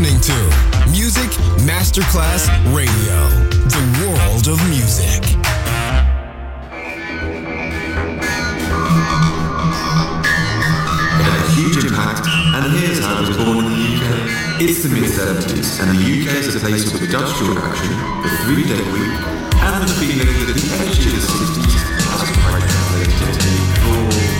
listening to Music Masterclass Radio, the world of music. It had a huge impact, and here's how it was born in the UK. It's the mid-70s, and the UK is a place of industrial action, the three-day week, and the feeling that the energy of the 60s has quite translated.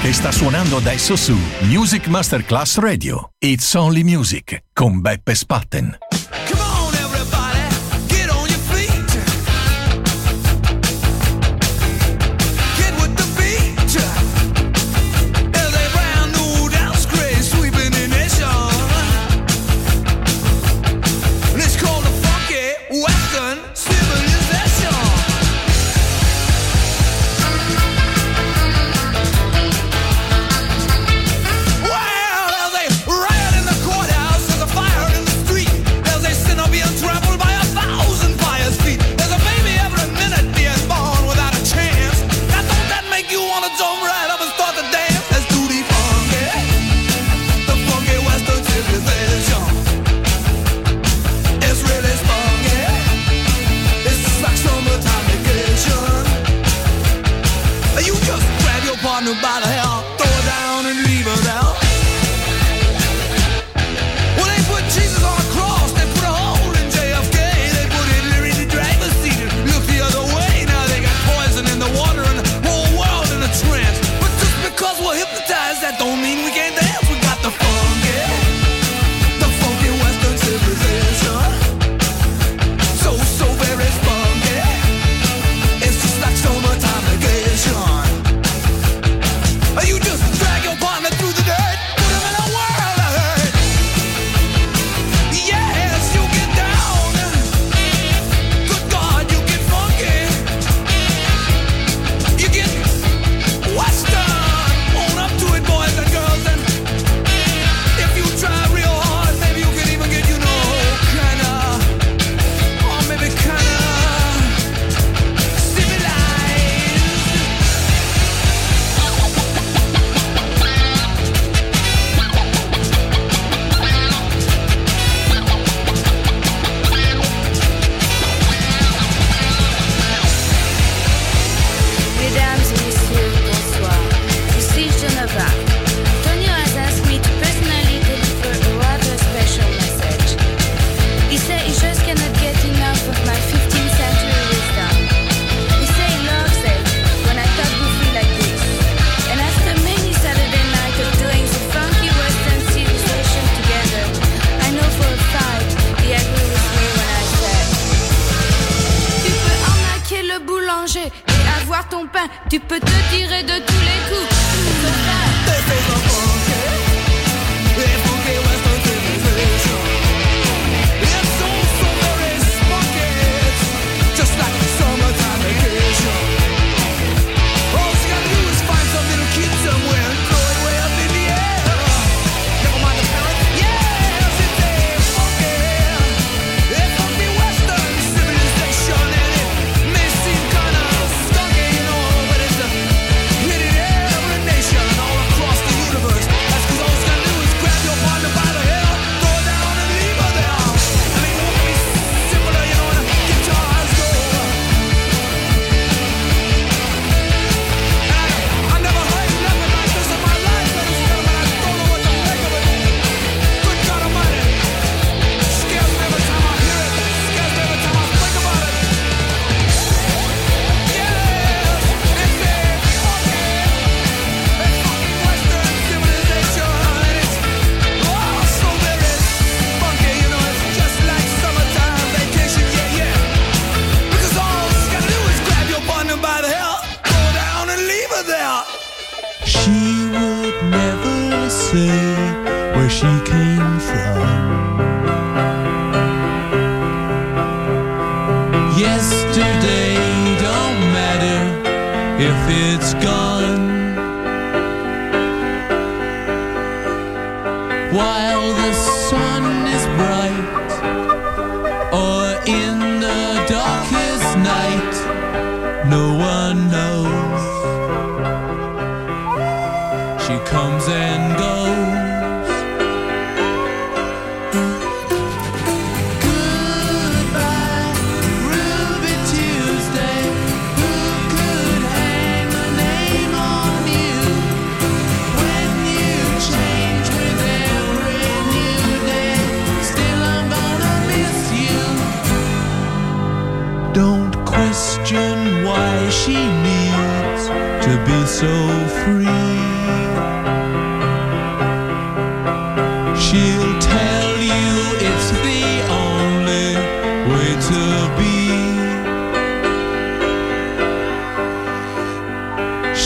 Che sta suonando adesso su Music Masterclass Radio. It's Only Music con Beppe Spatten.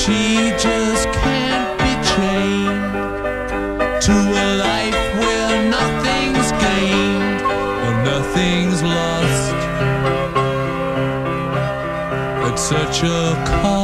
She just can't be chained to a life where nothing's gained and nothing's lost It's such a cost.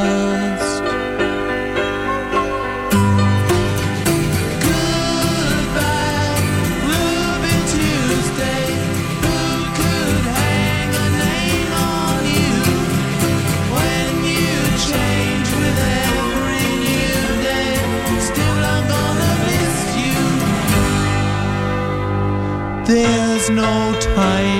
no time.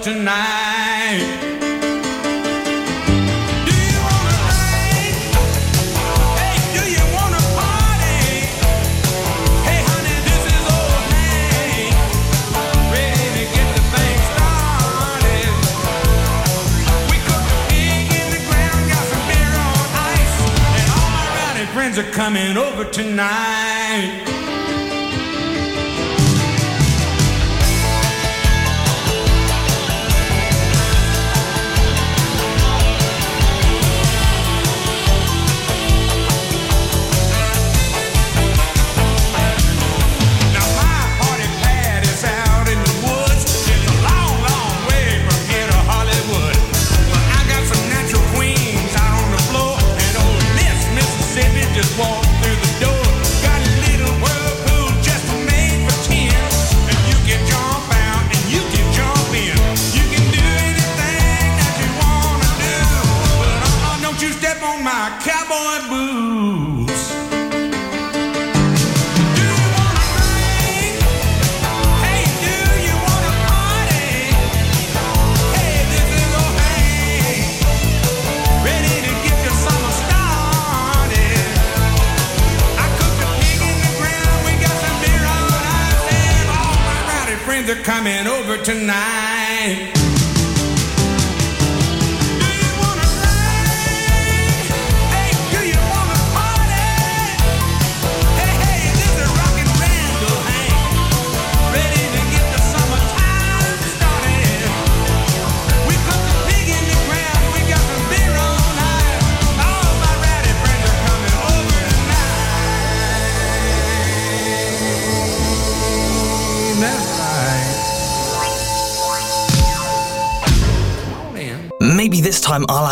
tonight.